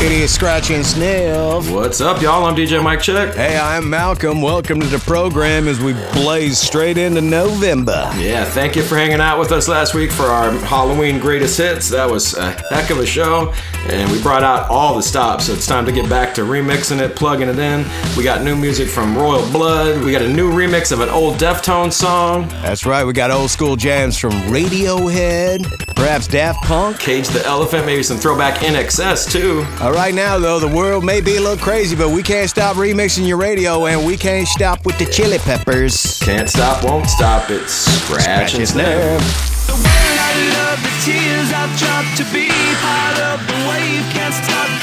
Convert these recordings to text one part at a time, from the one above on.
It is Scratch and Sniff. What's up, y'all? I'm DJ Mike Check. Hey, I'm Malcolm. Welcome to the program as we blaze straight into November. Yeah, thank you for hanging out with us last week for our Halloween greatest hits. That was a heck of a show, and we brought out all the stops, so it's time to get back to remixing it, plugging it in. We got new music from Royal Blood. We got a new remix of an old Deftones song. That's right, we got old school jams from Radiohead, perhaps Daft Punk. Cage the Elephant, maybe some throwback INXS too. Uh, right now, though, the world may be a little crazy, but we can't stop remixing your radio, and we can't stop with the chili peppers. Can't stop, won't stop. It's Scratch, and Sniff. The world I love, the tears I drop to be part of the wave can't stop.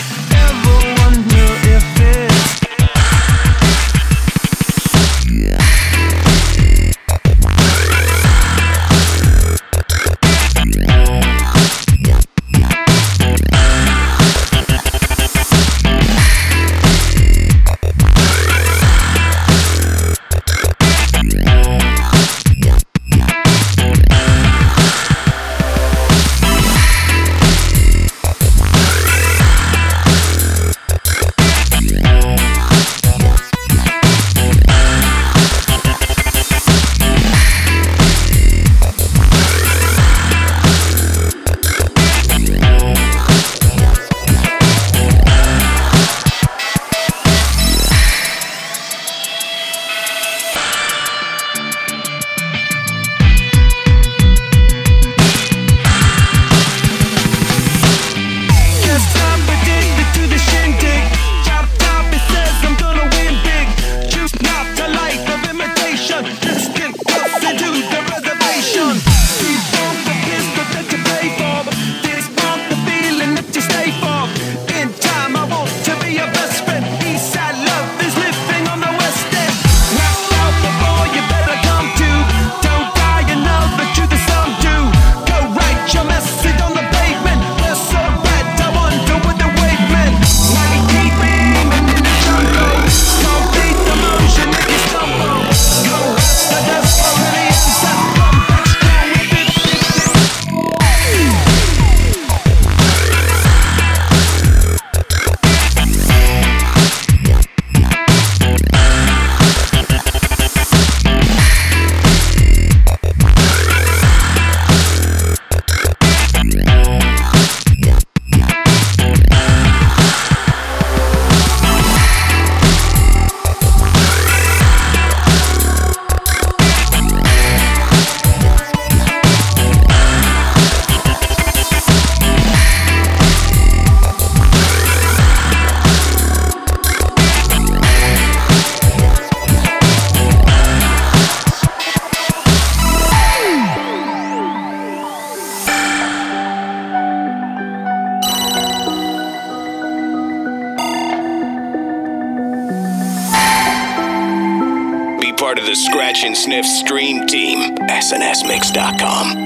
Sniff stream team. SNSMix.com.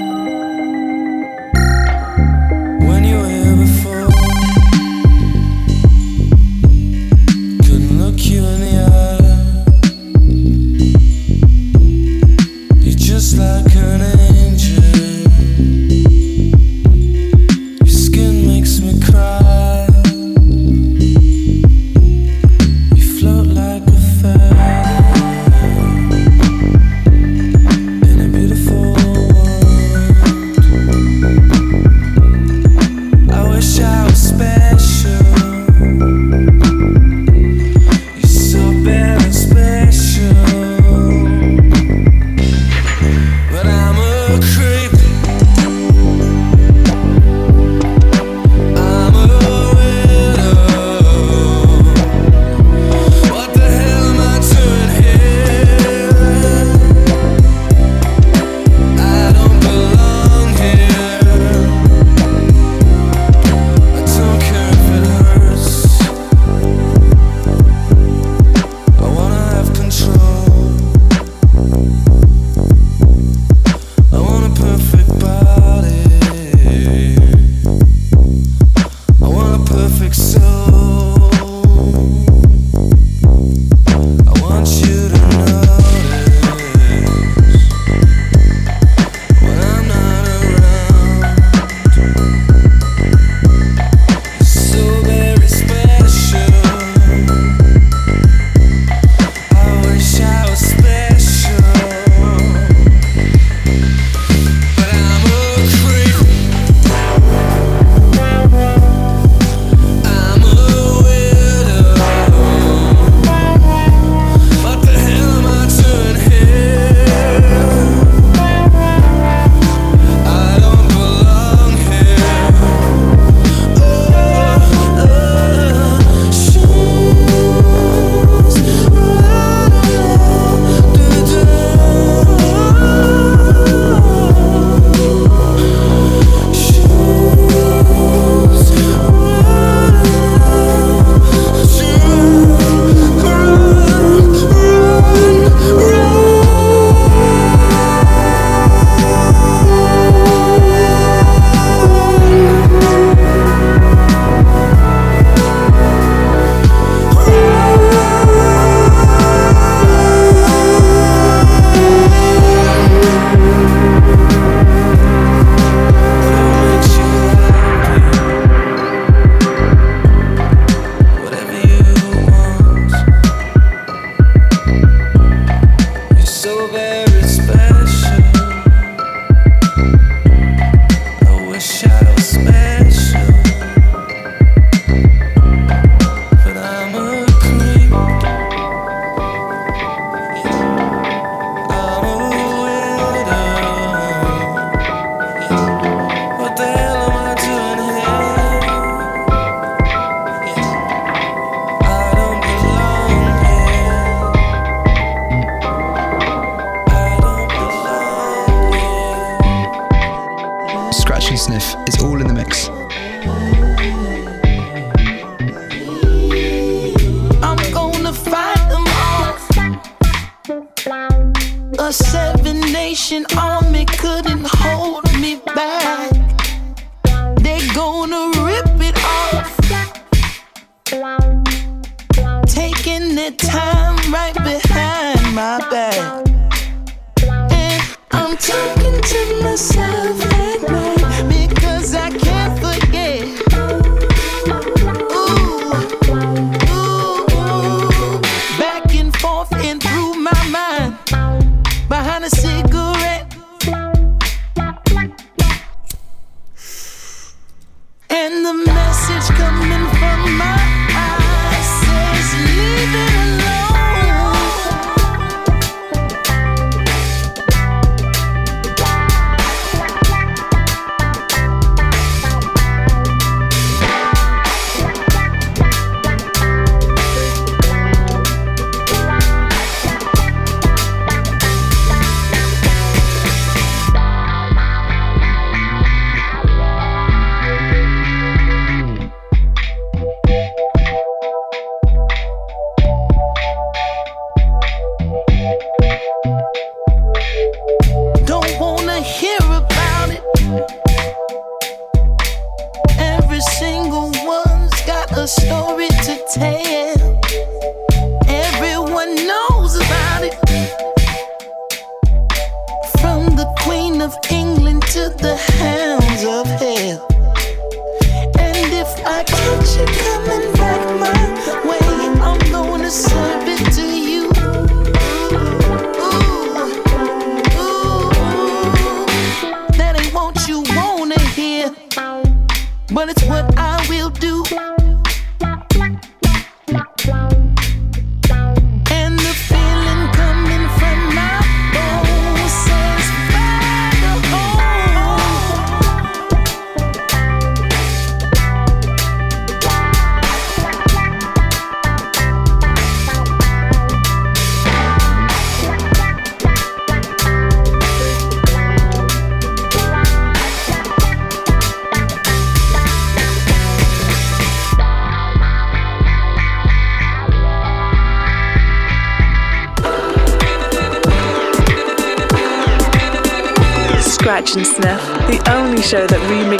show that remixes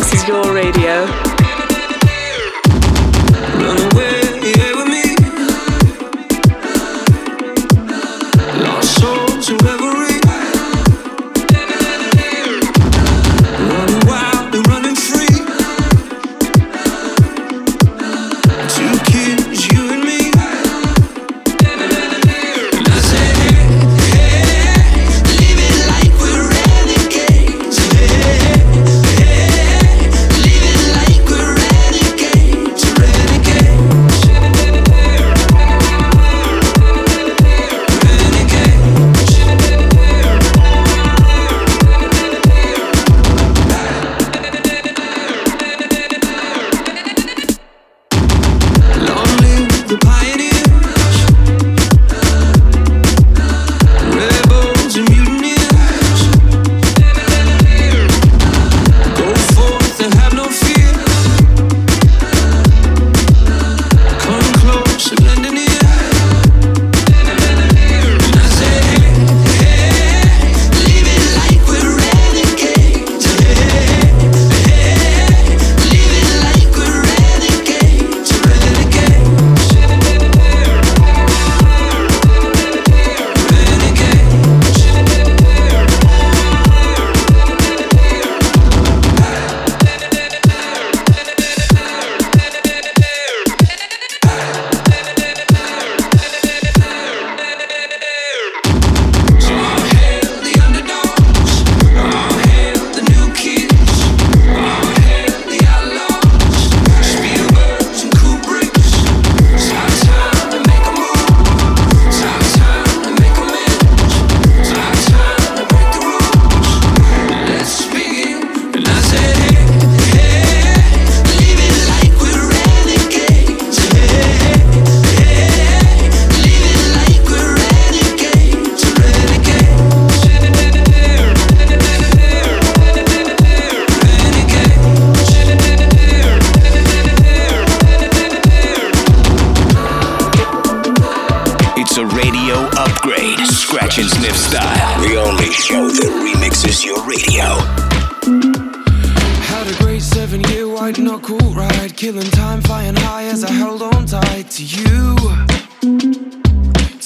right, killing time, flying high as I held on tight to you.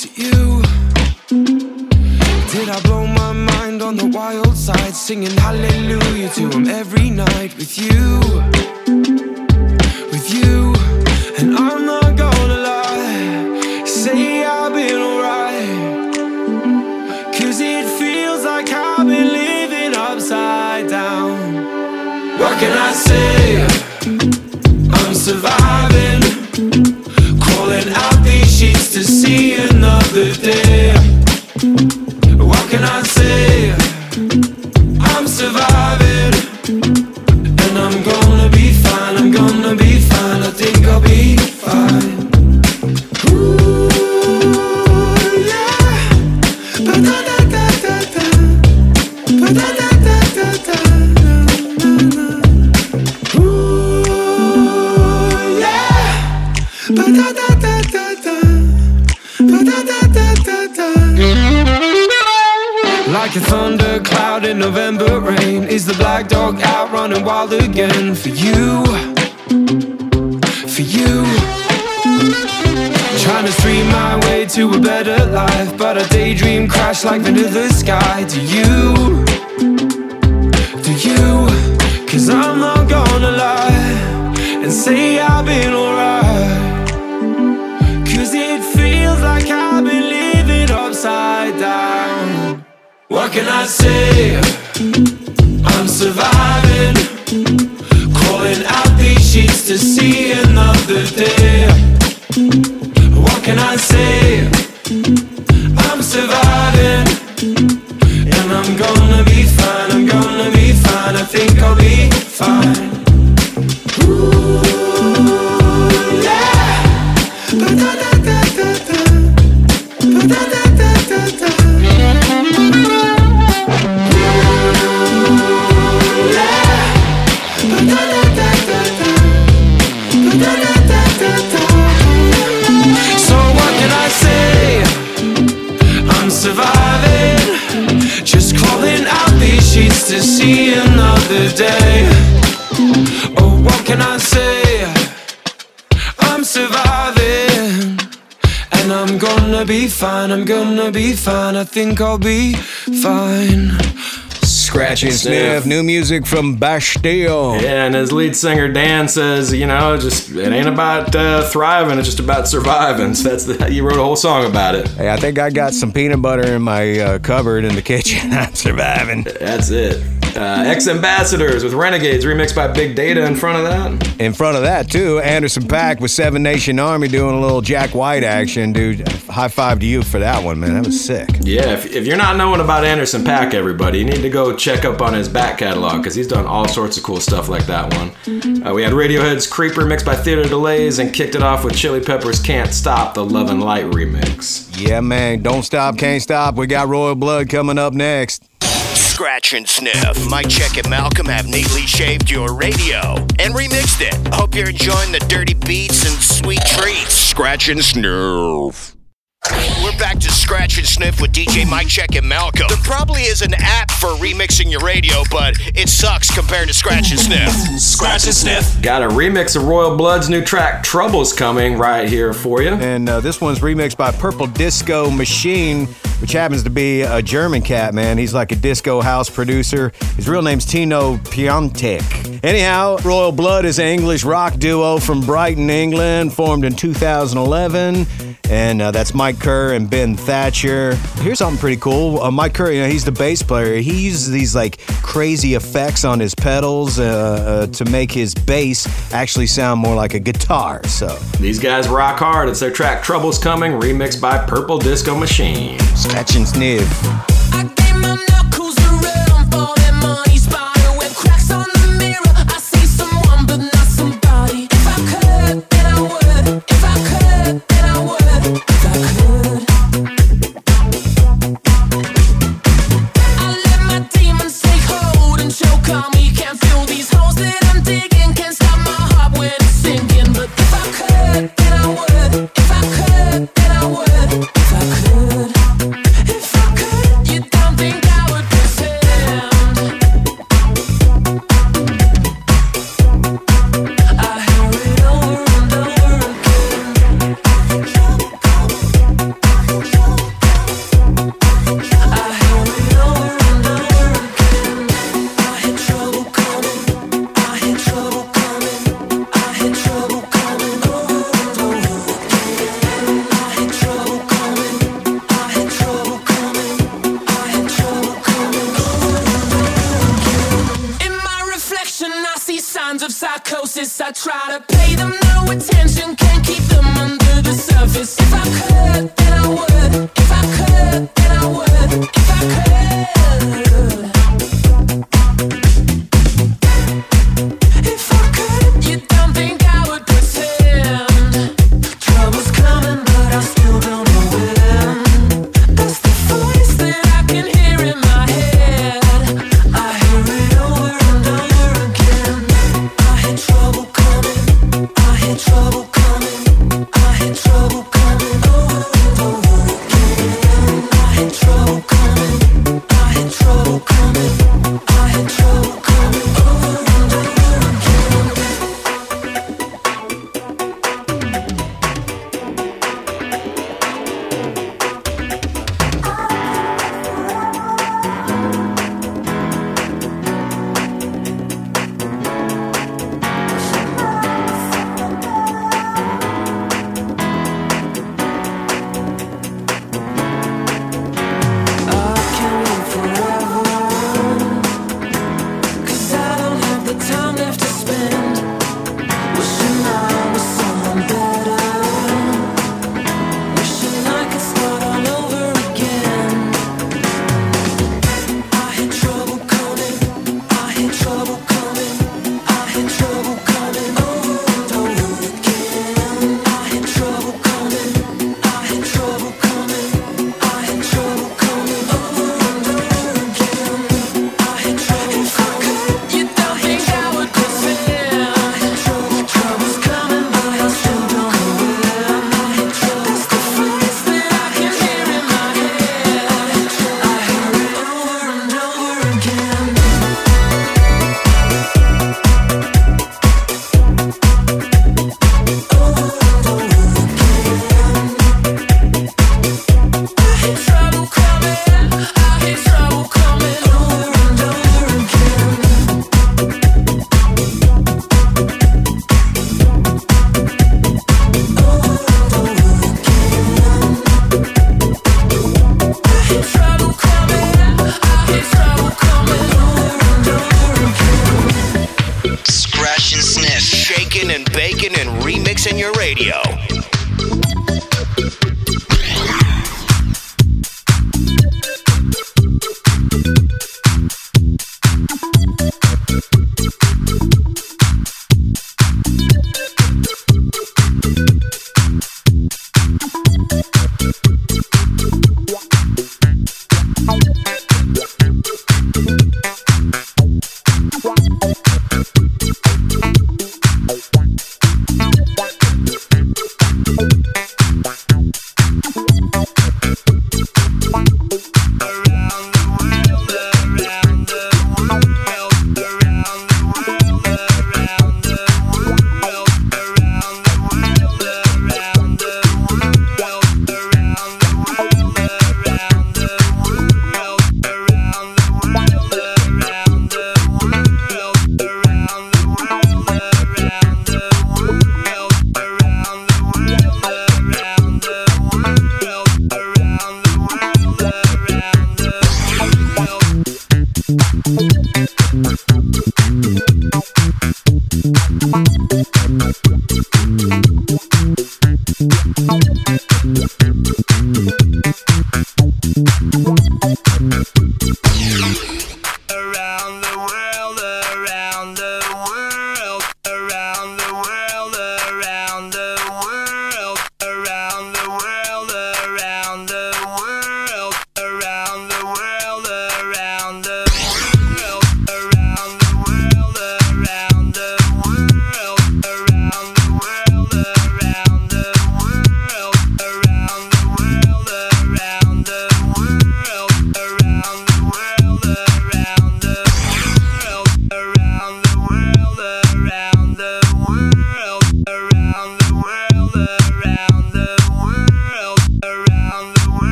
To you. Did I blow my mind on the wild side, singing hallelujah to him every night with you? With you. And I'm not gonna lie, say I've been alright. Cause it feels like I've been living upside down. What can I say? Tuesday. Is the black dog out running wild again for you? For you. Trying to stream my way to a better life, but a daydream crash like into the sky. Do you? Do you? Cause I'm not gonna lie and say I've been alright. Cause it feels like I've been living upside down. What can I say? Surviving. Crawling out these sheets to see another day. What can I say? I'm surviving. And I'm gonna be fine, I'm gonna be fine. I think I'll be fine. Another day. Oh, what can I say? I'm surviving, and I'm gonna be fine. I'm gonna be fine. I think I'll be fine. Scratch and sniff. New music from Bastille. Yeah, and his lead singer Dan says, you know, just it ain't about uh, thriving; it's just about surviving. So that's the, you wrote a whole song about it. Hey, I think I got some peanut butter in my uh, cupboard in the kitchen. I'm surviving. That's it. Uh, X Ambassadors with Renegades remixed by Big Data in front of that. In front of that, too, Anderson .Paak with Seven Nation Army doing a little Jack White action, dude. High five to you for that one, man. That was sick. Yeah, if, if you're not knowing about Anderson .Paak, everybody, you need to go check up on his back catalog because he's done all sorts of cool stuff like that one. Uh, we had Radiohead's Creeper mixed by Theater Delays and kicked it off with Chili Peppers' Can't Stop, the Love and Light remix. Yeah, man. Don't stop, can't stop. We got Royal Blood coming up next. Scratch and sniff. Mike Check and Malcolm have neatly shaved your radio and remixed it. Hope you're enjoying the dirty beats and sweet treats. Scratch and sniff. We're back to Scratch and Sniff with DJ Mike Check and Malcolm. There probably is an app for remixing your radio, but it sucks compared to Scratch and Sniff. Scratch and sniff. Got a remix of Royal Blood's new track Troubles coming right here for you. And uh, this one's remixed by Purple Disco Machine, which happens to be a German cat, man. He's like a disco house producer. His real name's Tino Piontek. Anyhow, Royal Blood is an English rock duo from Brighton, England, formed in 2011. And uh, that's Mike Kerr and Ben Thatcher. Here's something pretty cool. Uh, Mike Kerr, you know, he's the bass player. He uses these like crazy effects on his pedals uh, uh, to make his bass actually sound more like a guitar. So These guys rock hard. It's their track Troubles Coming, remixed by Purple Disco Machine. scratch and sniff.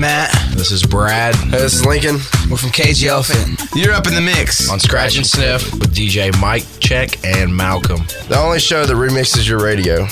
Matt. This is Brad. This is Lincoln. We're from Cage Elephant. You're up in the mix on Scratch and Sniff with DJ Mike Check and Malcolm. The only show that remixes your radio.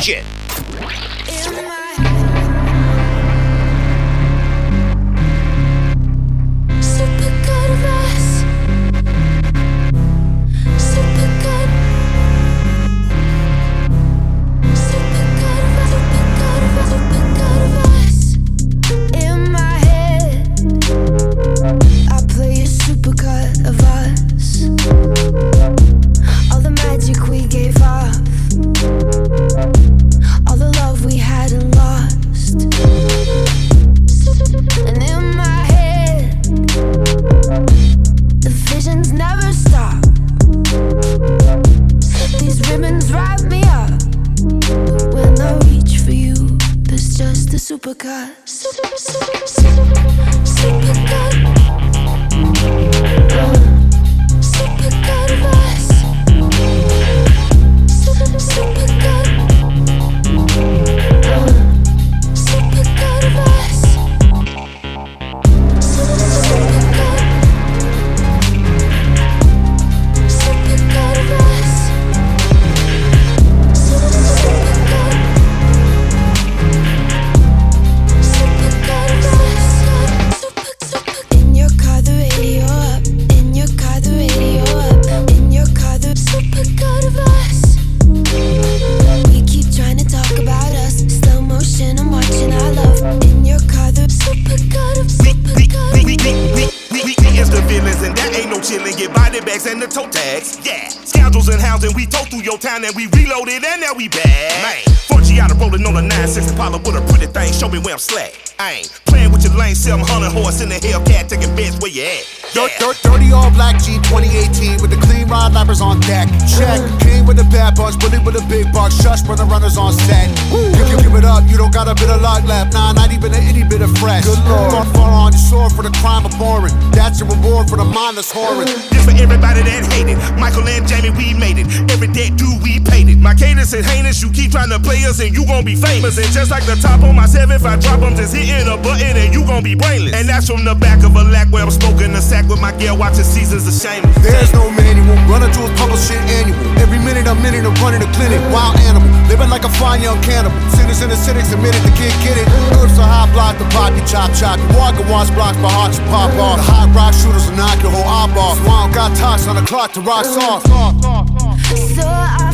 Sniff. Supercut. Super, super, super, supercut. Tore that we reloaded, and now we back. Man. 4G out of rolling on a 960 Impala with a pretty thing. Show me where I'm slack. I ain't playing with your lane, 700 horse in the Hellcat, taking bets where you at. Dirt, dirt, dirty all black G 2018 with the clean rod lappers on deck. Check. King with the bad bunch, bully with a big buck. Shush when the runners on set. You can give it up, you don't got a bit of luck left. Nah, not even an itty bit of fresh. Good lord. Far, far on your sword for the crime of boring. That's your reward for the mindless whoring. This for everybody that hated. Michael and Jaime, we made it. Every debt due, we paid it. My cadence is heinous. You keep trying to play us and you gon' be famous. And just like the top on my 7, if I drop them, just hitting a button and you gon' be brainless. And that's from the back of a lack where I'm smoking a sack with my gear, watching seasons of shame. There's no manual. Running to his public shit annual. Every minute I'm minute I'm running a clinic. Wild animal. Living like a fine young cannibal. Sinners in the cynics admitted the kid get it. Herbs a hot block, the poppy chop chop. You walk and watch blocks by heart you pop off. The hot rock shooters will knock your whole op off. So don't got tox on the clock to rock soft. So I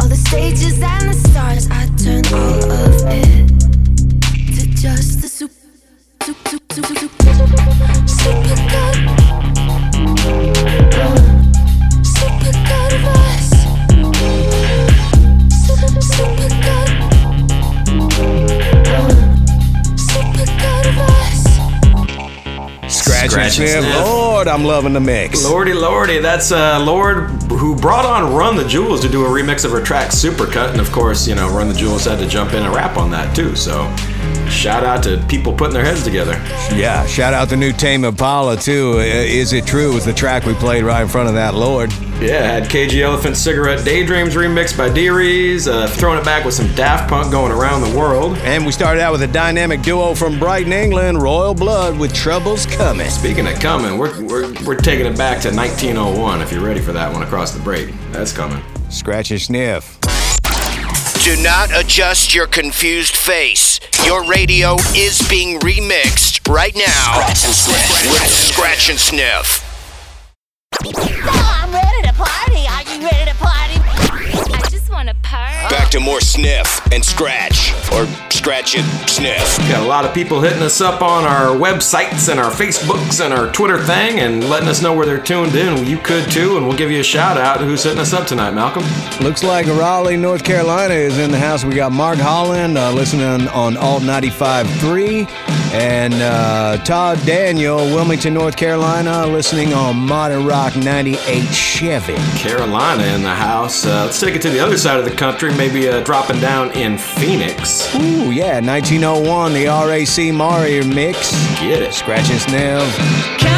All the stages and the stars, I turn all of it to just the soup, soup, soup, soup, soup, super good. Scratch, and Scratch and sniff. sniff. Lord, I'm loving the mix. Lordy, lordy, that's uh, Lorde who brought on Run the Jewels to do a remix of her track Supercut, and of course, you know, Run the Jewels had to jump in and rap on that too. So, shout out to people putting their heads together. Yeah, shout out the new Tame Impala too. Uh, Is it true? Was the track we played right in front of that Lorde? Yeah, had Cage the Elephant Cigarette Daydreams remixed by Dearies, uh, throwing it back with some Daft Punk going around the world. And we started out with a dynamic duo from Brighton, England, Royal Blood with Troubles Coming. Speaking of coming, we're, we're, we're taking it back to 1901 if you're ready for that one across the break. That's coming. Scratch and sniff. Do not adjust your confused face. Your radio is being remixed right now. Scratch and sniff. With Scratch and Sniff. Back back to more sniff and scratch, or scratch and sniff. Got a lot of people hitting us up on our websites and our Facebooks and our Twitter thing and letting us know where they're tuned in. You could too, and we'll give you a shout out. Who's hitting us up tonight, Malcolm? Looks like Raleigh, North Carolina is in the house. We got Mark Holland uh, listening on Alt 95.3 and uh, Todd Daniel, Wilmington, North Carolina, listening on Modern Rock 98 Chevy. Carolina in the house. Uh, let's take it to the other side of the country, maybe uh, dropping down in Phoenix. Ooh, yeah, 1901, the RAC Mario mix. Get it. Scratch and sniff.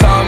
Always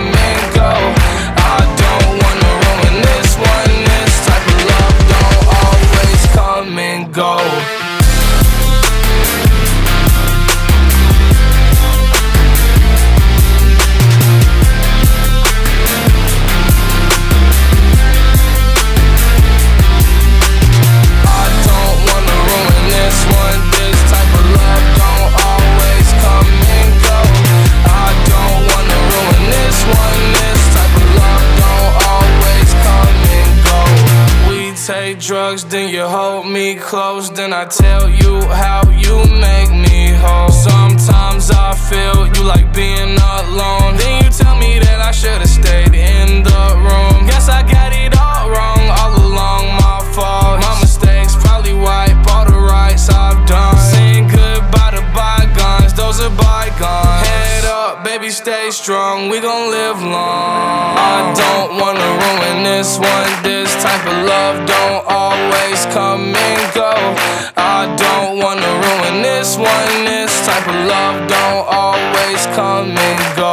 take drugs, then you hold me close. Then I tell you how you make me whole. Sometimes I feel you like being alone. Then you tell me that I should've stayed in the room. Guess I got it all wrong, all along my fault. My bygones, those are. Head up, baby, stay strong. We gon' live long. I don't wanna ruin this one. This type of love don't always come and go. I don't wanna ruin this one. This type of love don't always come and go.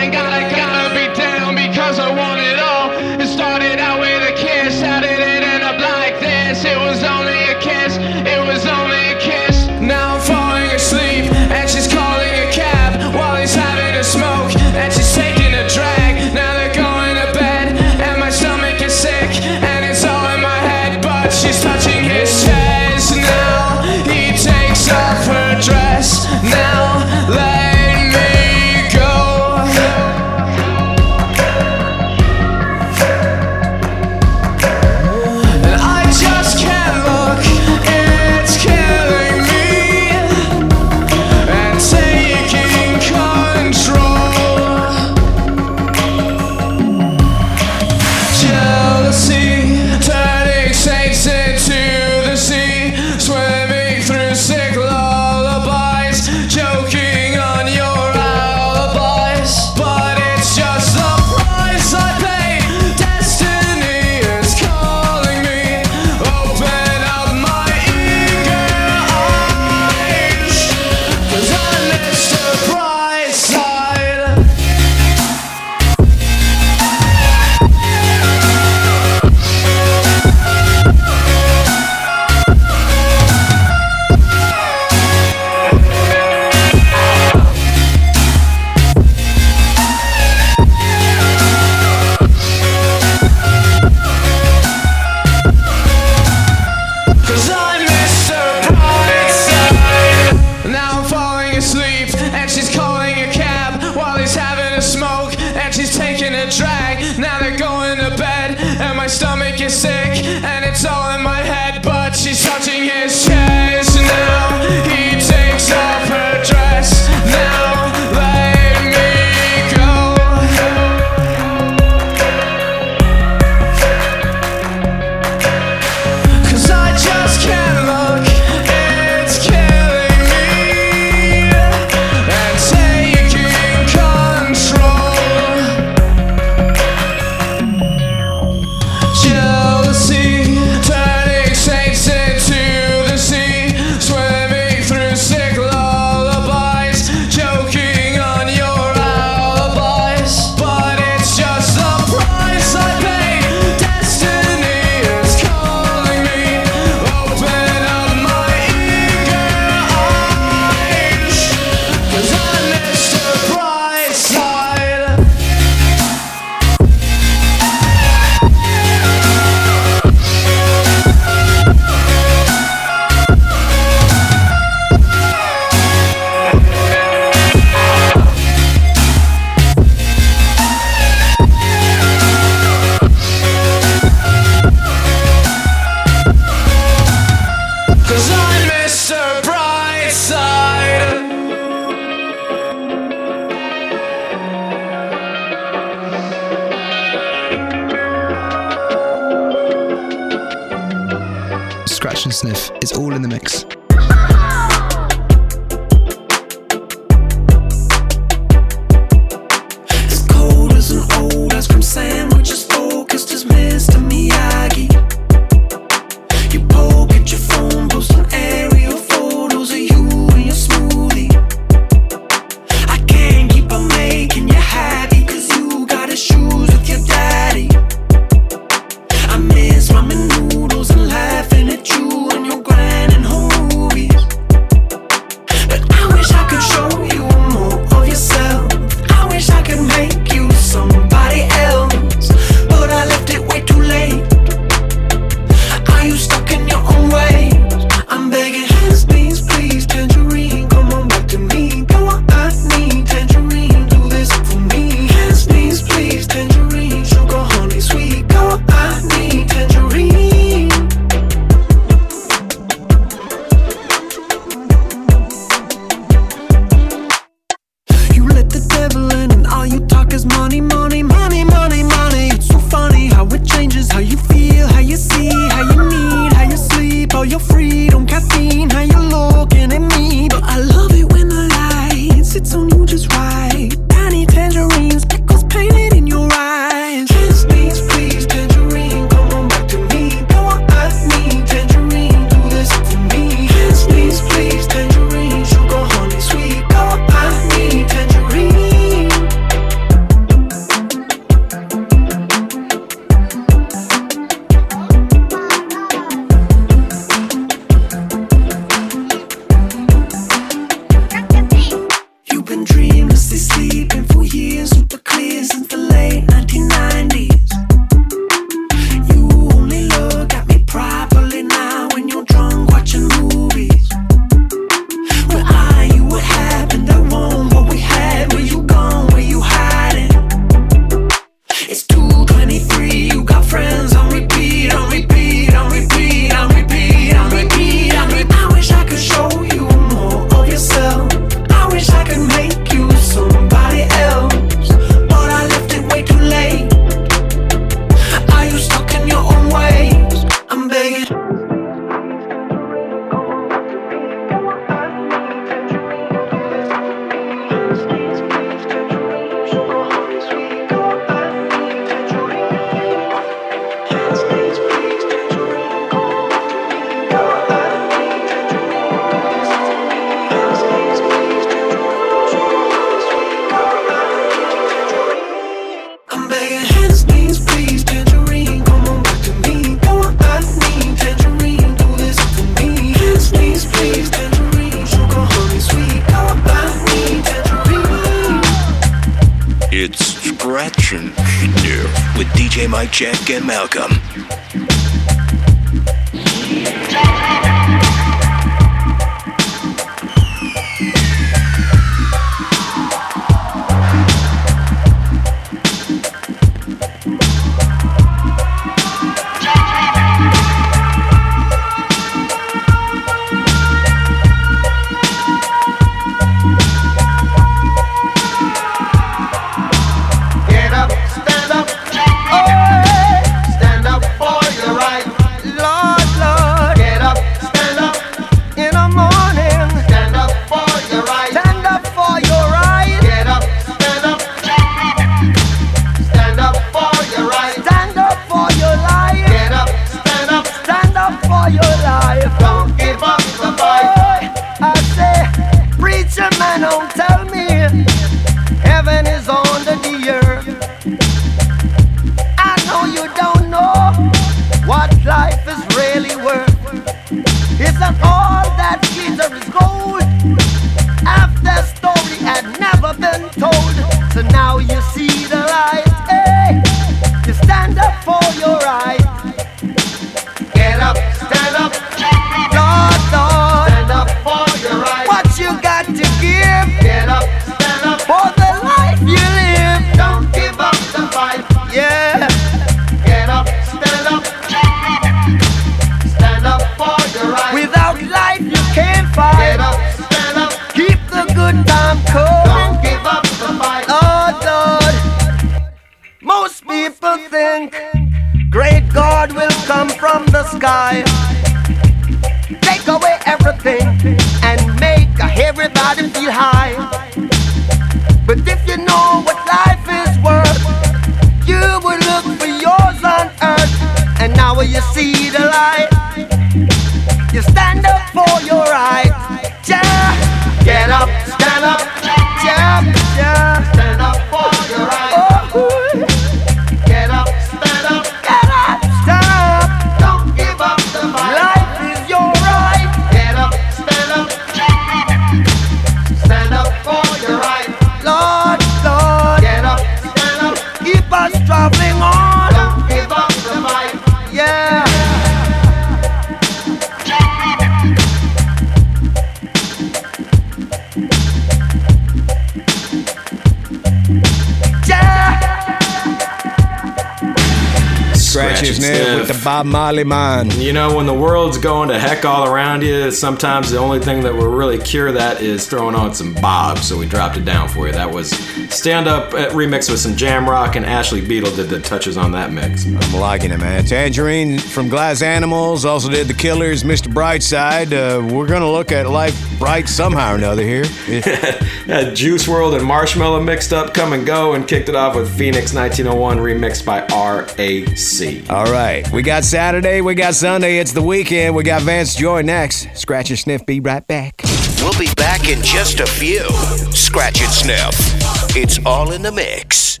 Bob Marley man. You know, when the world's going to heck all around you, sometimes the only thing that will really cure that is throwing on some Bob. So we dropped it down for you. That was stand up uh, remix with some jam rock, and Ashley Beedle did the touches on that mix. I'm liking it, man. Tangerine from Glass Animals also did The Killers, Mr. Brightside. Uh, we're gonna look at life bright somehow or another here. Had Juice WRLD and Marshmello mixed up, come and go, and kicked it off with Phoenix 1901 remixed by RAC. All right, we got Saturday, we got Sunday, it's the weekend. We got Vance Joy next. Scratch and sniff, be right back. We'll be back in just a few. Scratch and sniff. It's all in the mix.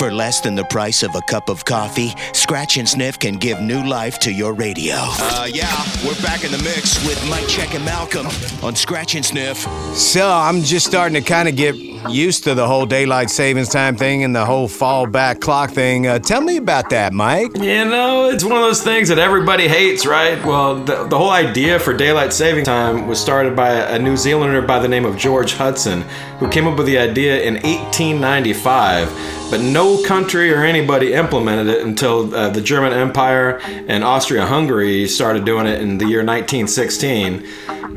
For less than the price of a cup of coffee, Scratch and Sniff can give new life to your radio. Uh, yeah, we're back in the mix with Mike Check and Malcolm on Scratch and Sniff. So I'm just starting to kind of get used to the whole daylight savings time thing and the whole fall back clock thing. Uh, tell me about that, Mike. You know, it's one of those things that everybody hates, right? Well, the, the whole idea for daylight saving time was started by a New Zealander by the name of George Hudson, who came up with the idea in 1895. But no country or anybody implemented it until uh, the German Empire and Austria Hungary started doing it in the year 1916.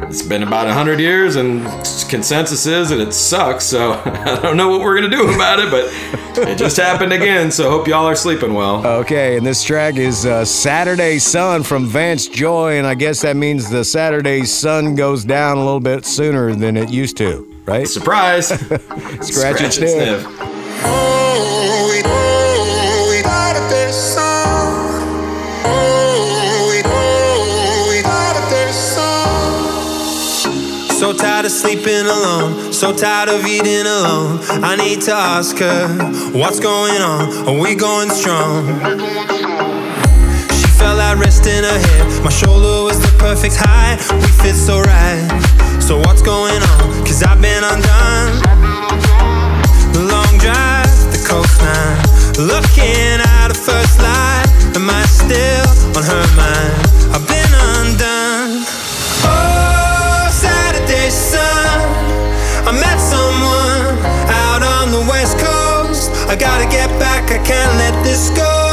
It's been about 100 years, and consensus is that it sucks, so I don't know what we're going to do about it, but it just happened again, so hope y'all are sleeping well. Okay, and this track is uh, Saturday Sun from Vance Joy, and I guess that means the Saturday sun goes down a little bit sooner than it used to, right? Surprise! Scratch, and sniff. Sleeping alone, so tired of eating alone. I need to ask her, what's going on? Are we going strong? She felt like rest in her head. My shoulder was the perfect height. We fit so right. So what's going on? Cause I've been undone. The long drive, the coastline. Looking at the first light. Am I still on her mind? I've been undone. I gotta get back, I can't let this go.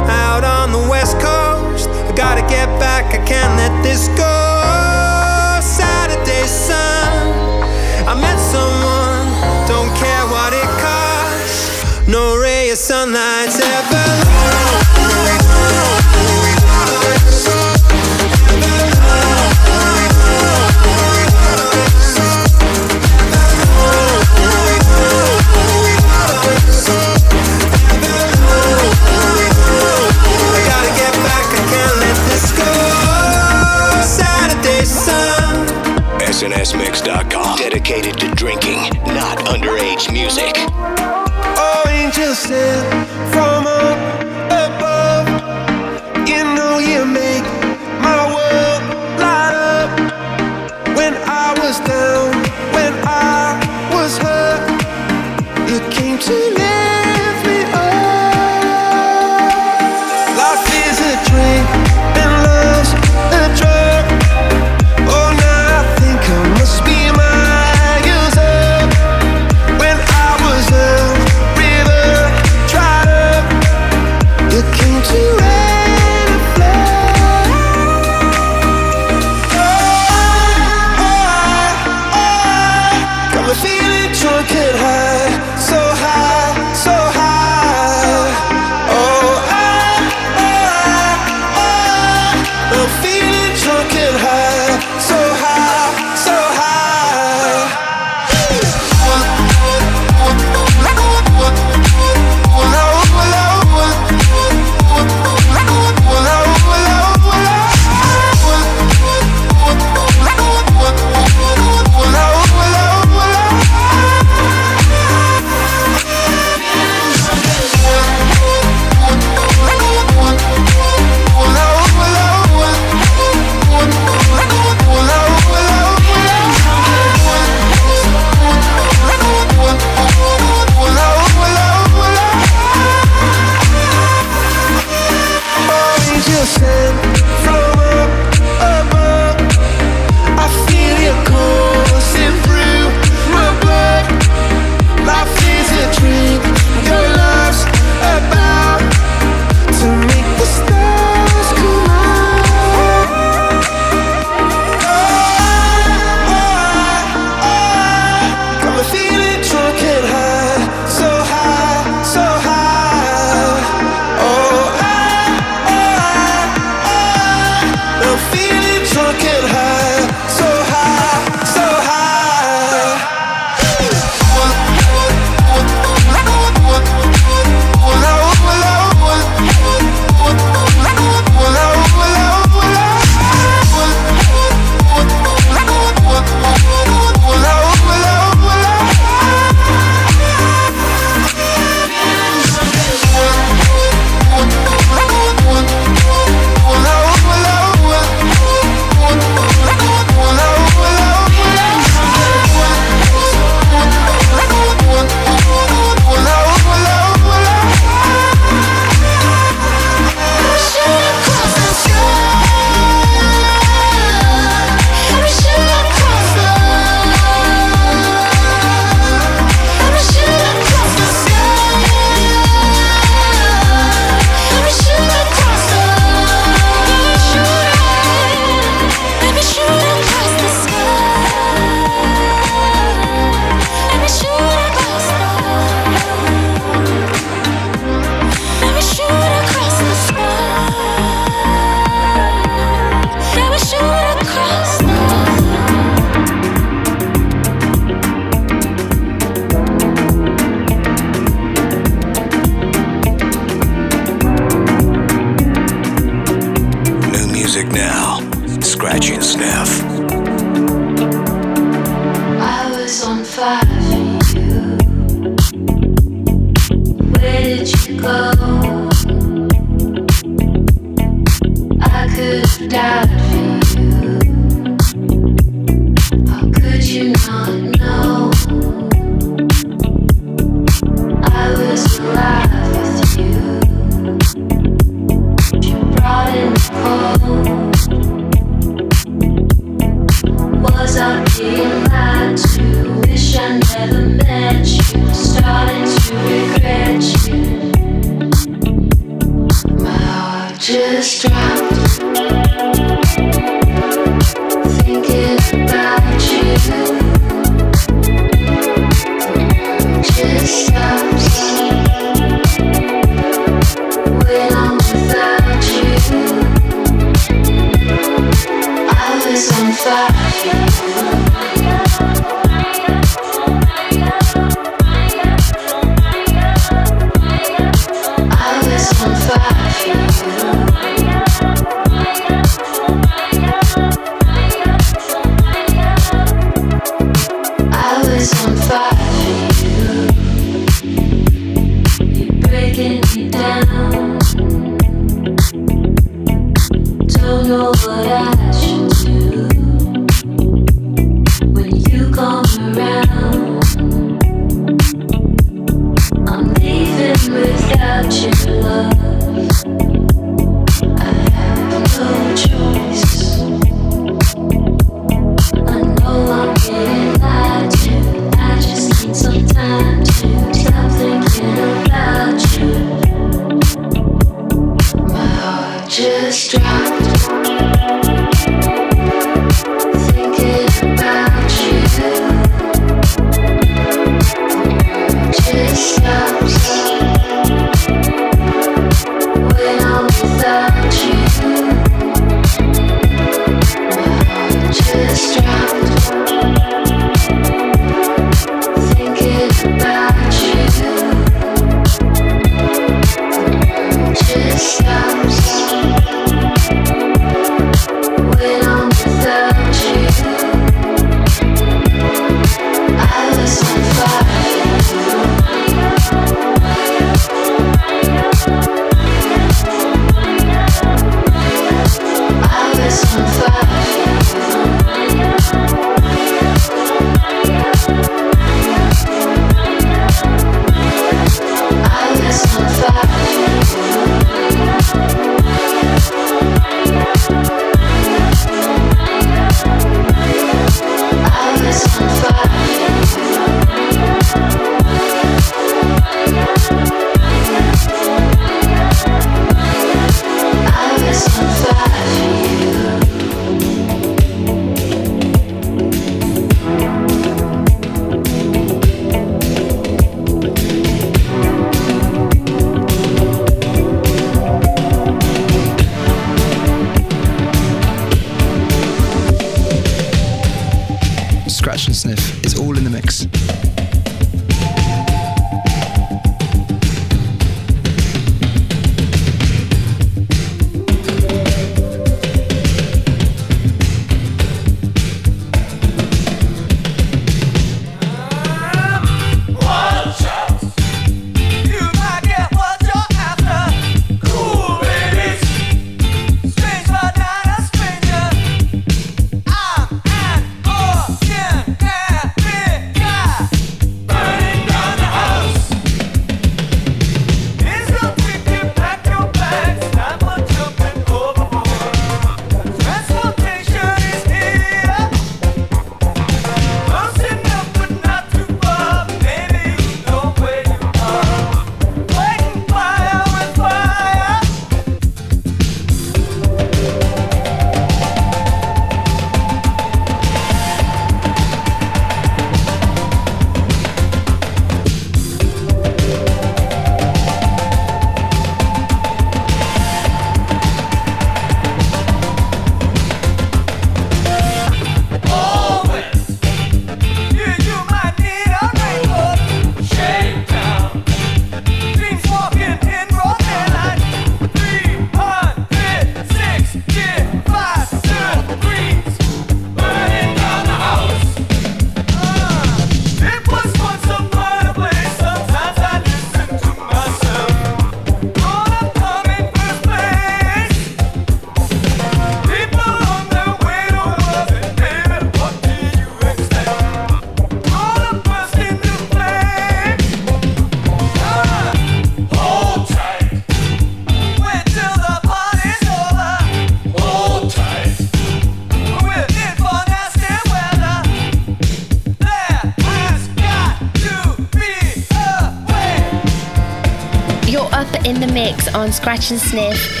On Scratch and Sniff.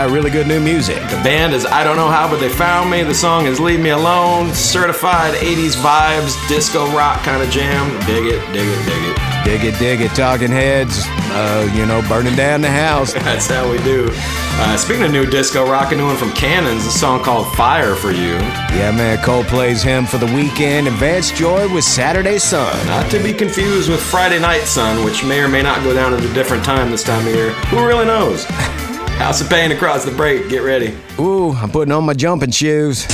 Out really good new music. The band is I Don't Know How, but they found me. The song is Leave Me Alone. Certified 80s vibes, disco rock kind of jam. Dig it, dig it, dig it. Dig it, dig it, talking heads, uh, you know, burning down the house. That's how we do. Uh, speaking of new disco rock, a new one from Cannons, a song called Fire for You. Yeah, man, Cole plays him for the weekend, and Vance Joy with Saturday Sun. Not to be confused with Friday Night Sun, which may or may not go down at a different time this time of year. Who really knows? House of Pain across the break. Get ready. Ooh, I'm putting on my jumping shoes.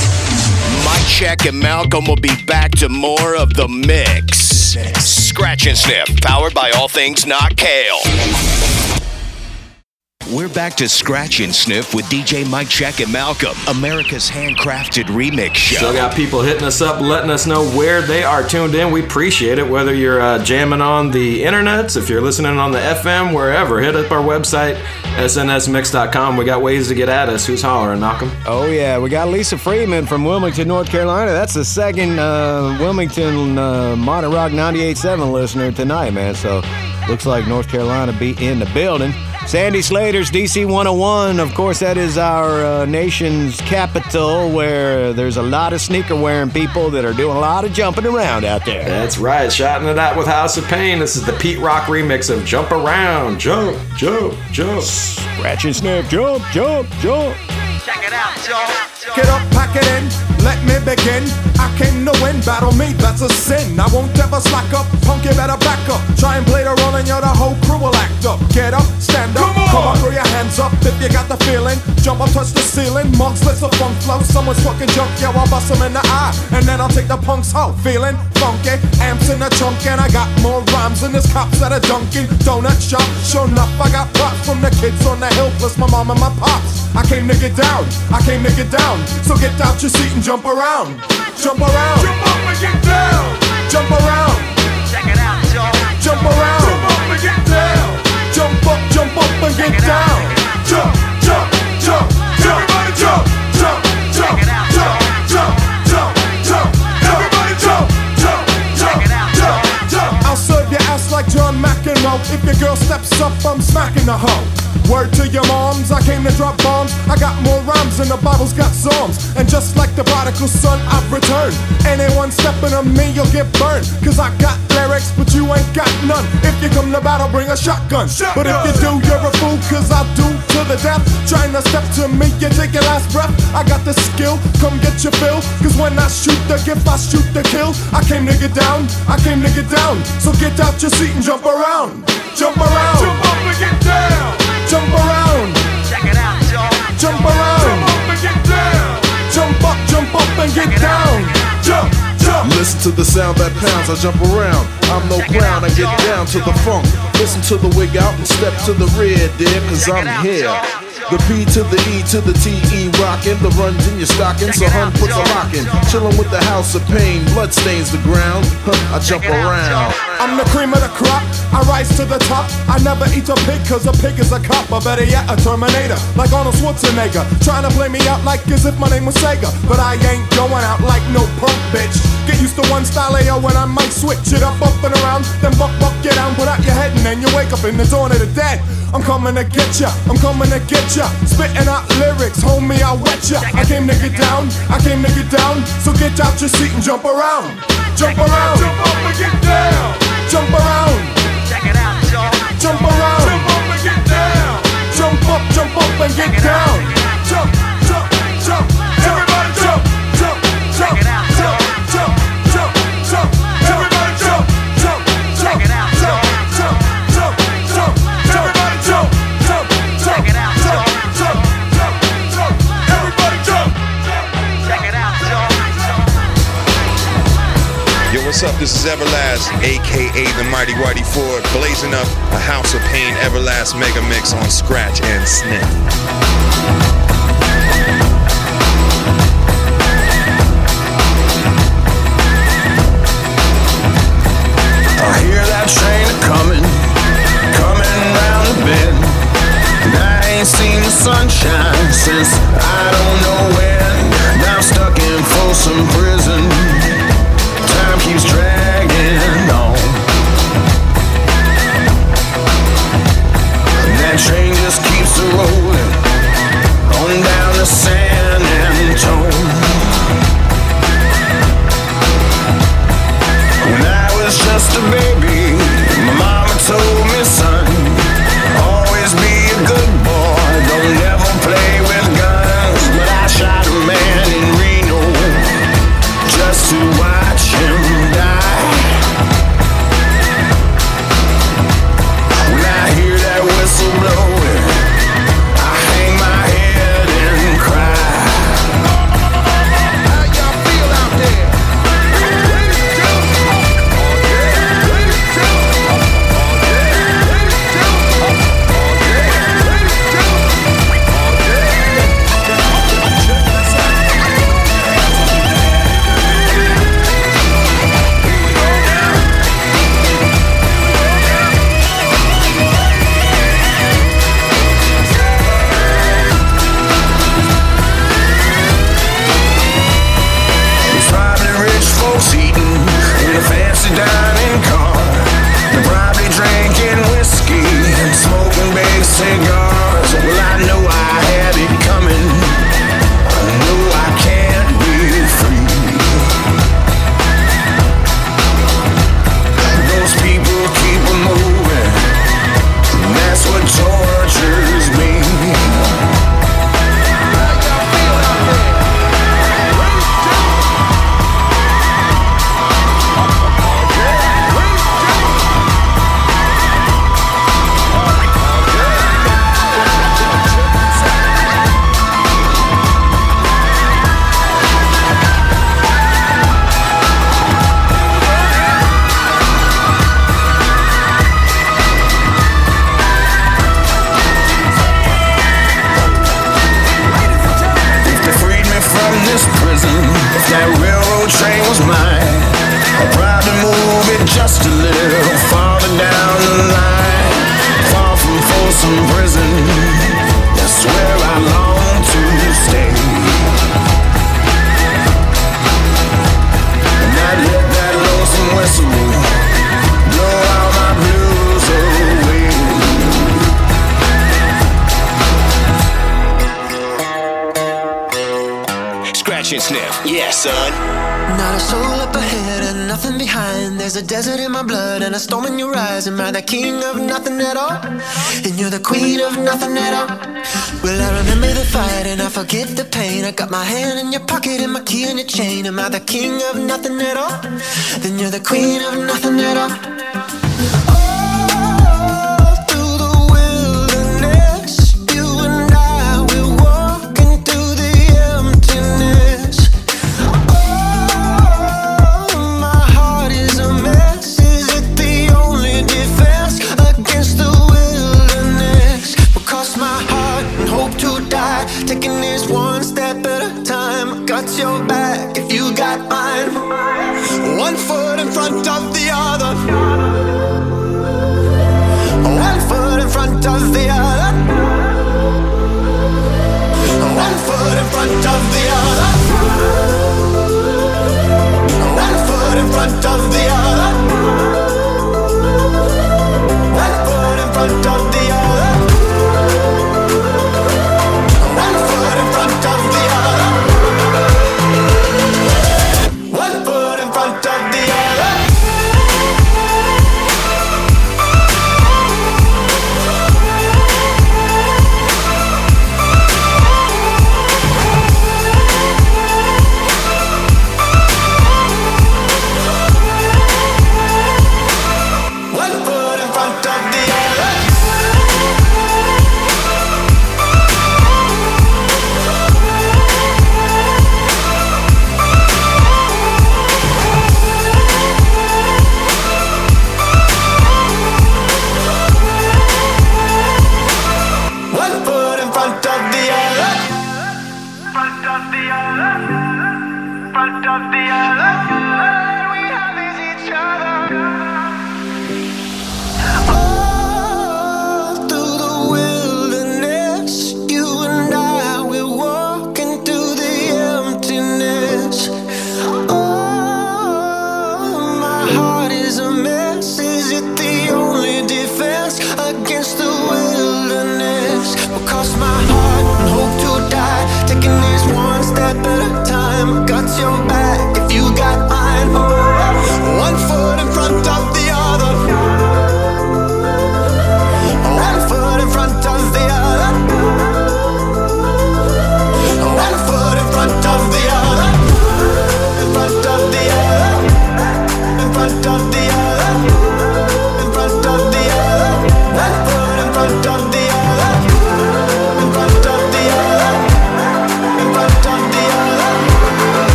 Mike Check and Malcolm will be back to more of the mix. Scratch and Sniff, powered by all things not kale. We're back to Scratch and Sniff with DJ Mike Check and Malcolm, America's handcrafted remix show. Still got people hitting us up, letting us know where they are tuned in. We appreciate it. Whether you're uh, jamming on the internets, if you're listening on the FM, wherever, hit up our website, snsmix.com. We got ways to get at us. Who's hollering, Malcolm? Oh, yeah, we got Lisa Freeman from Wilmington, North Carolina. That's the second uh, Wilmington uh, Modern Rock 98.7 listener tonight, man. So looks like North Carolina be in the building. Sandy Slater's DC 101. Of course, that is our uh, nation's capital where there's a lot of sneaker wearing people that are doing a lot of jumping around out there. That's right, shouting it out with House of Pain. This is the Pete Rock remix of Jump Around. Jump, jump, jump. Scratch and sniff, jump, jump, jump. Check it out, y'all. Get up, pack it in, let me begin. I came to win, battle me, that's a sin. I won't ever slack up, punk, you better back up. Try and play the role and you're the whole crew will act up. Get up, stand up, come on, throw your hands up if you got the feeling. Jump up, touch the ceiling, monks, let's a funk flow. Someone's fucking junk, yo, I'll bust them in the eye. And then I'll take the punks out, feeling funky. Amps in the trunk, and I got more rhymes than this cops at a Dunkin' Donut shop. Sure enough, I got props from the kids on the hill, plus my mom and my pops. I came to get down, I came to get down. So get out your seat and jump around. Jump around. Jump up and get down. Jump around. Check it out, y'all. Jump around. Jump up and get down. Jump up, jump up and get down. Jump, jump, jump, jump. Everybody jump, jump, jump, jump, jump, jump, jump. Everybody jump, jump, jump, jump, jump. I'll serve your ass like John McEnroe. If your girl steps up, I'm smacking the hoe. Word to your moms, I came to drop bombs. I got more rhymes than the Bible's got psalms. And just like the prodigal son, I've returned. Anyone stepping on me, you'll get burned. Cause I got lyrics, but you ain't got none. If you come to battle, bring a shotgun. But if you do, you're a fool, cause I do to the death. Trying to step to me, you take your last breath. I got the skill, come get your fill. Cause when I shoot the gift, I shoot the kill. I came to get down, I came to get down. So get out your seat and jump around. Jump around. Jump up and get down. Jump around. Check it out, y'all. Jump around. Jump up and get down. Jump up, jump up and get down. Jump. jump. Listen to the sound that pounds. I jump around. I'm no clown. I get down to the funk. Listen to the wig out and step to the rear, dear, cause I'm here. The P to the E to the T-E rockin', the runs in your stocking, so hun puts a lock in. Chillin' with the house of pain, blood stains the ground. Huh, I jump around. I'm the cream of the crop. I rise to the top. I never eat a pig cause a pig is a cop. Or better yet, a Terminator. Like Arnold Schwarzenegger. Trying to play me out like as if my name was Sega. But I ain't going out like no punk bitch. Get used to one style AO when I might switch it up, up and around. Then buck, buck, get down, put out your head, and then you wake up in the dawn of the dead. I'm coming to get ya. I'm coming to get ya. Spitting out lyrics, homie, I'll wet ya. I came to get down. I came to get down. So get out your seat and jump around. Jump around. Jump up and get down. Jump around. Check it out, y'all. Jump around. Jump up and get down. Jump up, jump up and get down. What's up? This is Everlast, aka the Mighty Whitey Ford, blazing up a House of Pain Everlast mega mix on Scratch and Sniff. Pain. I got my hand in your pocket and my key in your chain. Am I the king of nothing at all? Then you're the queen of nothing at all.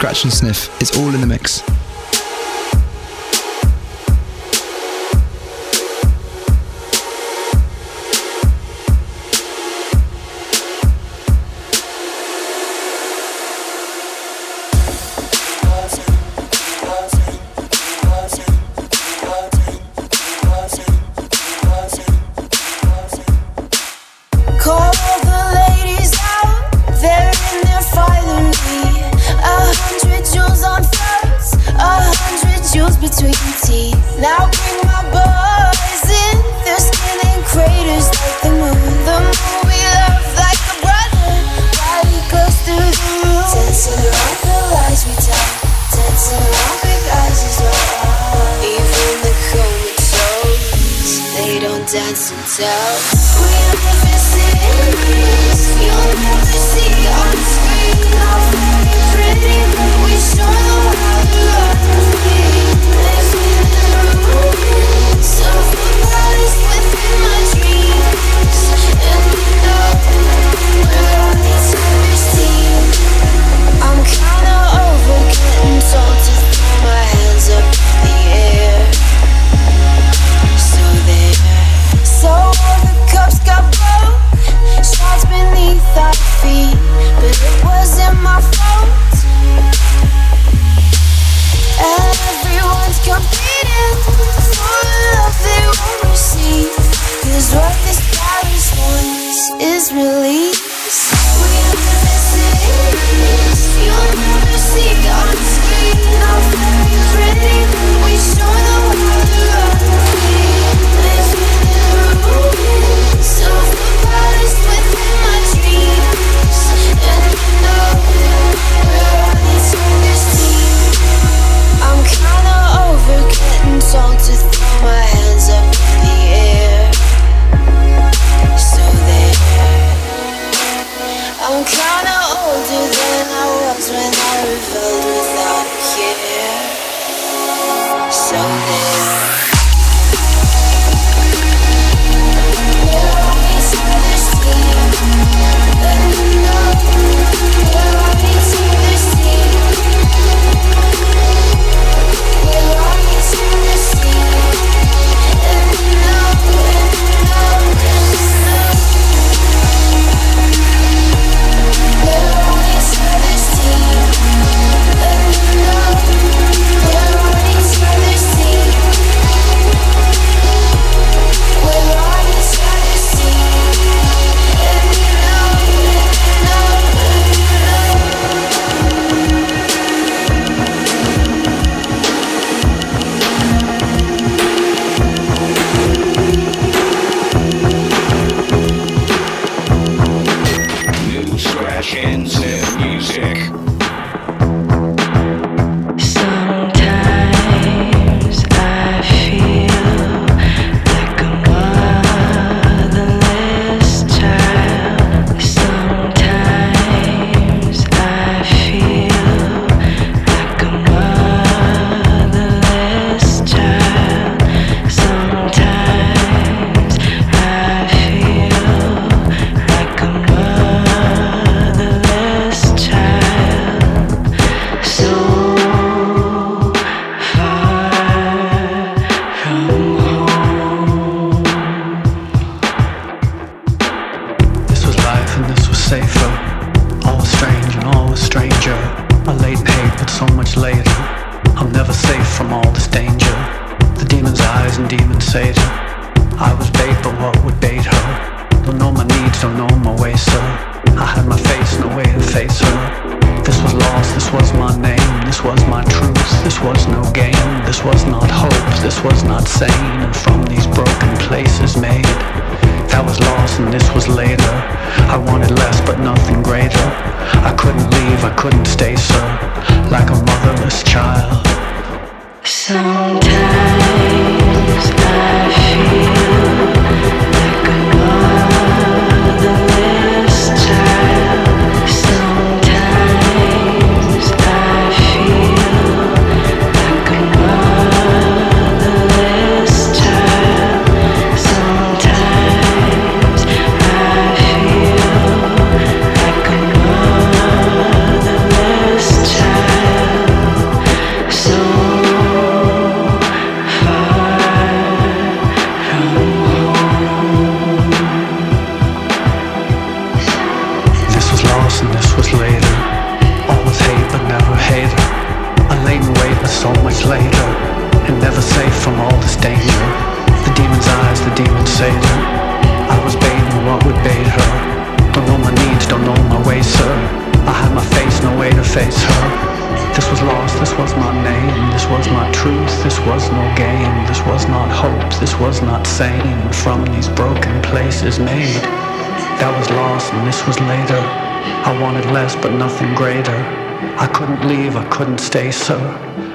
Scratch and sniff. It's all in the mix.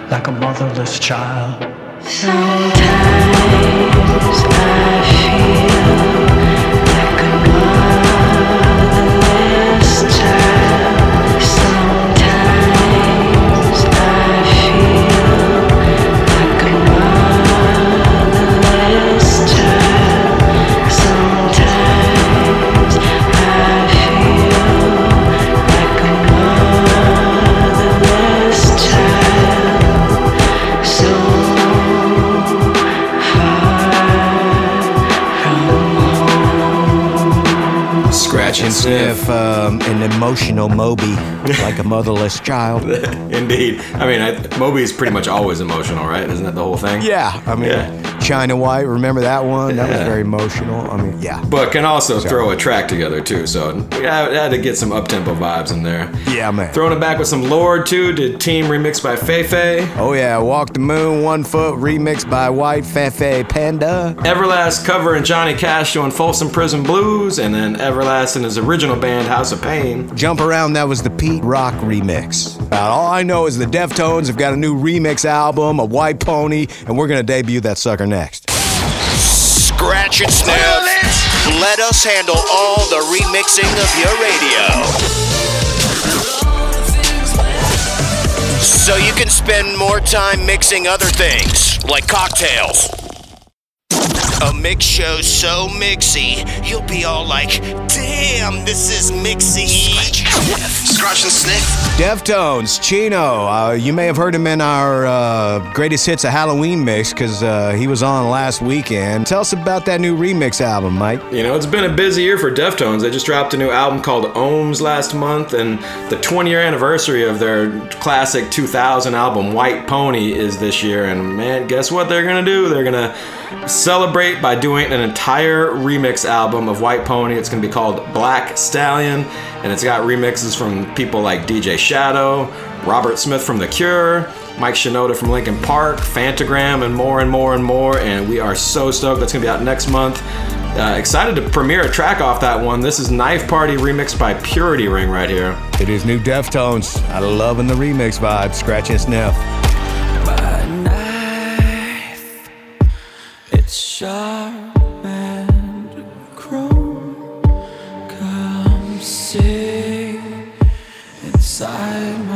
Like a motherless child. And sniff um, an emotional Moby, like a motherless child. Indeed. I mean, I, Moby is pretty much always emotional, right? Isn't that the whole thing? Yeah, I mean, Yeah. China White, remember that one? That was very emotional. I mean, yeah. But can also So- throw a track together too, so yeah, had, had to get some up tempo vibes in there. Yeah, man. Throwing it back with some Lorde too. Did Team remixed by Feifei. Oh, yeah. Walk the Moon, One Foot, remixed by White Fefe Panda. Everlast cover and Johnny Cash doing Folsom Prison Blues, and then Everlast and his original band House of Pain. Jump Around, that was the Pete Rock remix. About all I know is the Deftones have got a new remix album, a White Pony, and we're going to debut that sucker next. Scratch and sniff. Let us handle all the remixing of your radio. So you can spend more time mixing other things, like cocktails. A mix show so mixy, you'll be all like, damn, this is mixy. Scratch and sniff. Deftones, Chino. Uh, you may have heard him in our uh, greatest hits of Halloween mix because uh, he was on last weekend. Tell us about that new remix album, Mike. You know, it's been a busy year for Deftones. They just dropped a new album called Ohms last month, and the 20 year anniversary of their classic 2000 album White Pony is this year. And man, guess what they're gonna do? They're gonna celebrate by doing an entire remix album of White Pony. It's gonna be called Black Stallion, and it's got remixes from people like DJ Shadow, Robert Smith from The Cure. Mike Shinoda from Linkin Park, Phantogram, and more and more and more. And we are so stoked. That's going to be out next month. Uh, excited to premiere a track off that one. This is Knife Party remixed by Purity Ring right here. It is new Deftones. I'm loving the remix vibe. Scratch and sniff. Sharp and chrome. Come sit inside my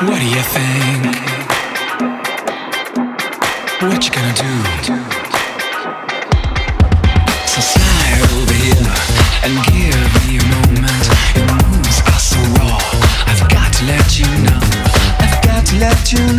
What do you think? What you gonna do? So smile over here and give me a moment. Your moves are so raw. I've got to let you know. I've got to let you know.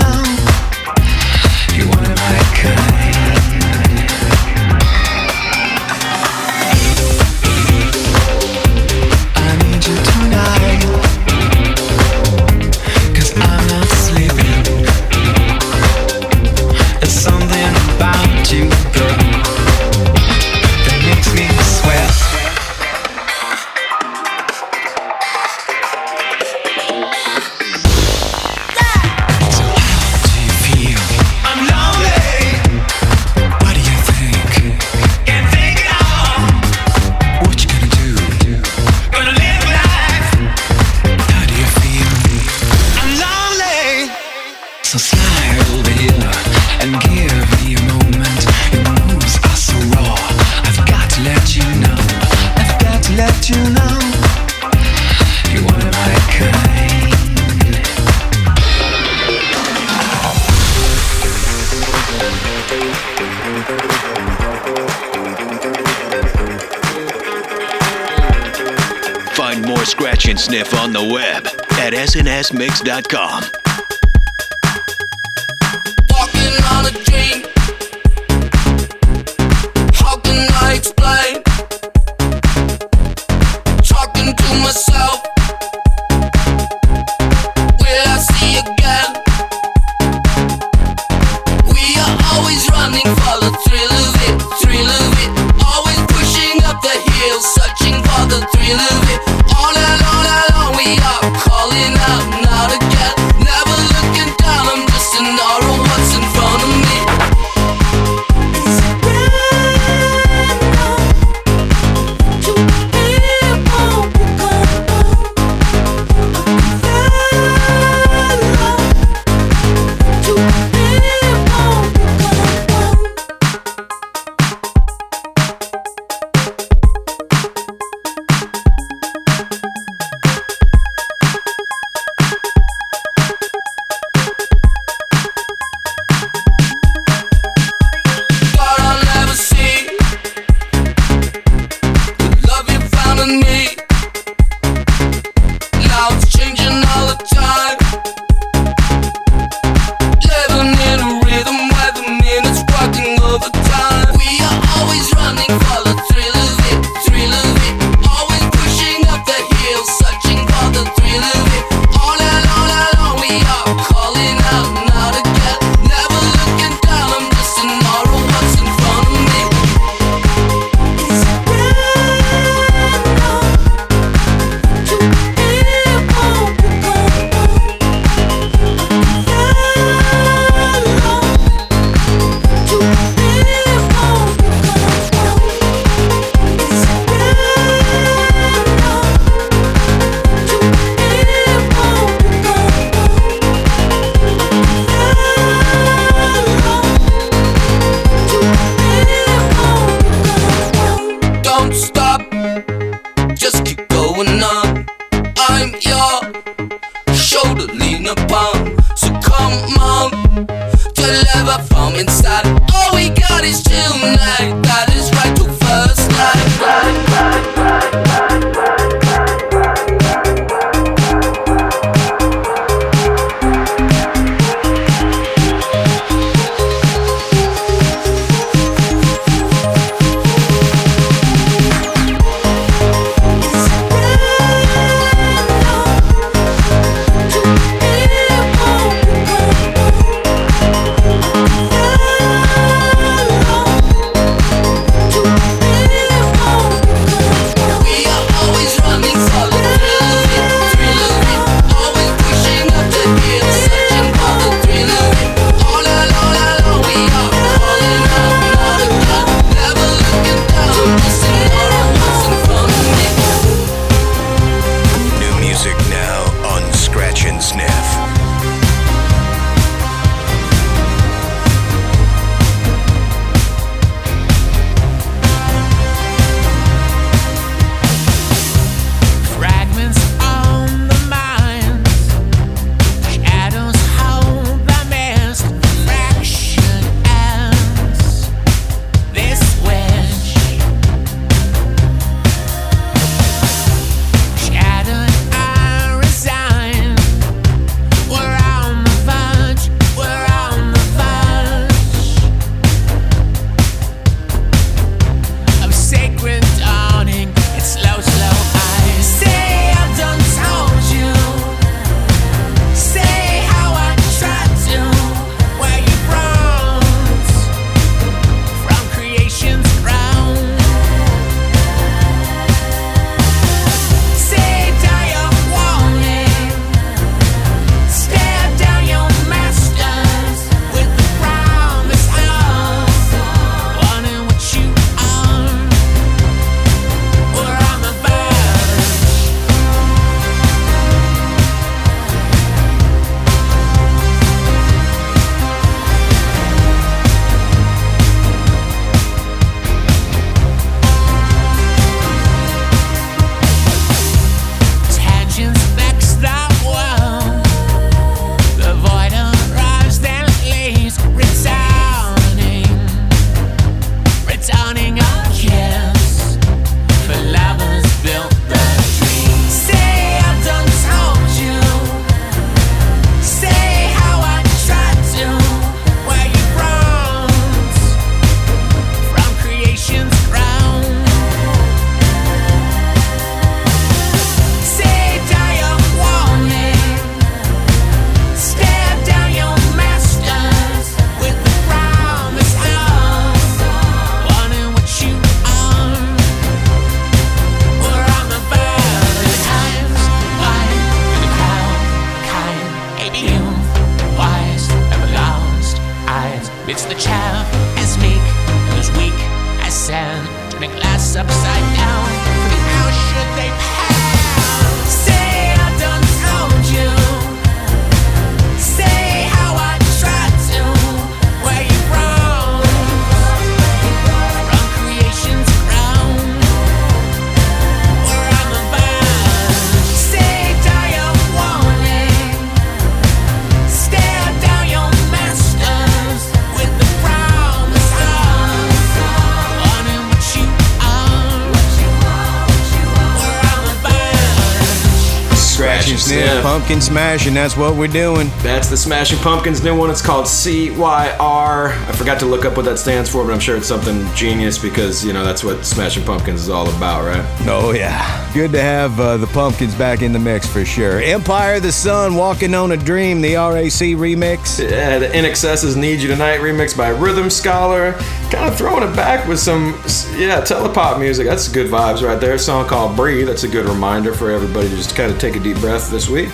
Pumpkin smash, and that's what we're doing. That's the Smashing Pumpkins new one. It's called CYR. I forgot to look up what that stands for, but I'm sure it's something genius because, you know, that's what Smashing Pumpkins is all about, right? Oh, yeah. Good to have uh, the pumpkins back in the mix for sure. Empire the Sun, Walking on a Dream, the RAC remix. Yeah, the INXS's Need You Tonight remix by Rhythm Scholar. Kind of throwing it back with some, yeah, Telepopmusik. That's good vibes right there. A song called Breathe. That's a good reminder for everybody to just kind of take a deep breath this week.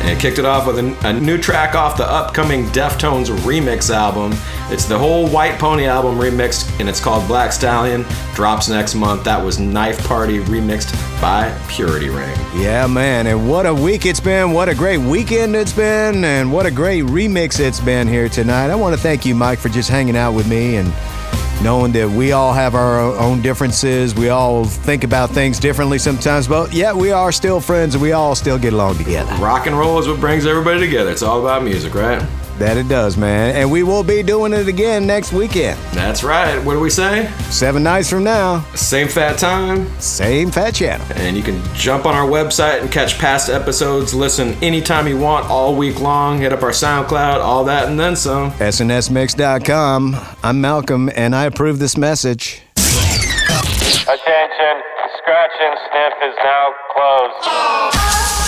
And kicked it off with a, a new track off the upcoming Deftones remix album. It's the whole White Pony album remixed, and it's called Black Stallion. Drops next month. That was Knife Prty remixed by Purity Ring. Yeah, man, and what a week it's been. What a great weekend it's been, and what a great remix it's been here tonight. I want to thank you, Mike, for just hanging out with me and knowing that we all have our own differences. We all think about things differently sometimes, but yet we are still friends and we all still get along together. Rock and roll is what brings everybody together. It's all about music, right? That it does, man. And we will be doing it again next weekend. That's right. What do we say? Seven nights from now. Same fat time. Same fat channel. And you can jump on our website and catch past episodes. Listen anytime you want, all week long. Hit up our SoundCloud, all that, and then some. SNSMix.com. I'm Malcolm, and I approve this message. Attention, Scratch and Sniff is now closed.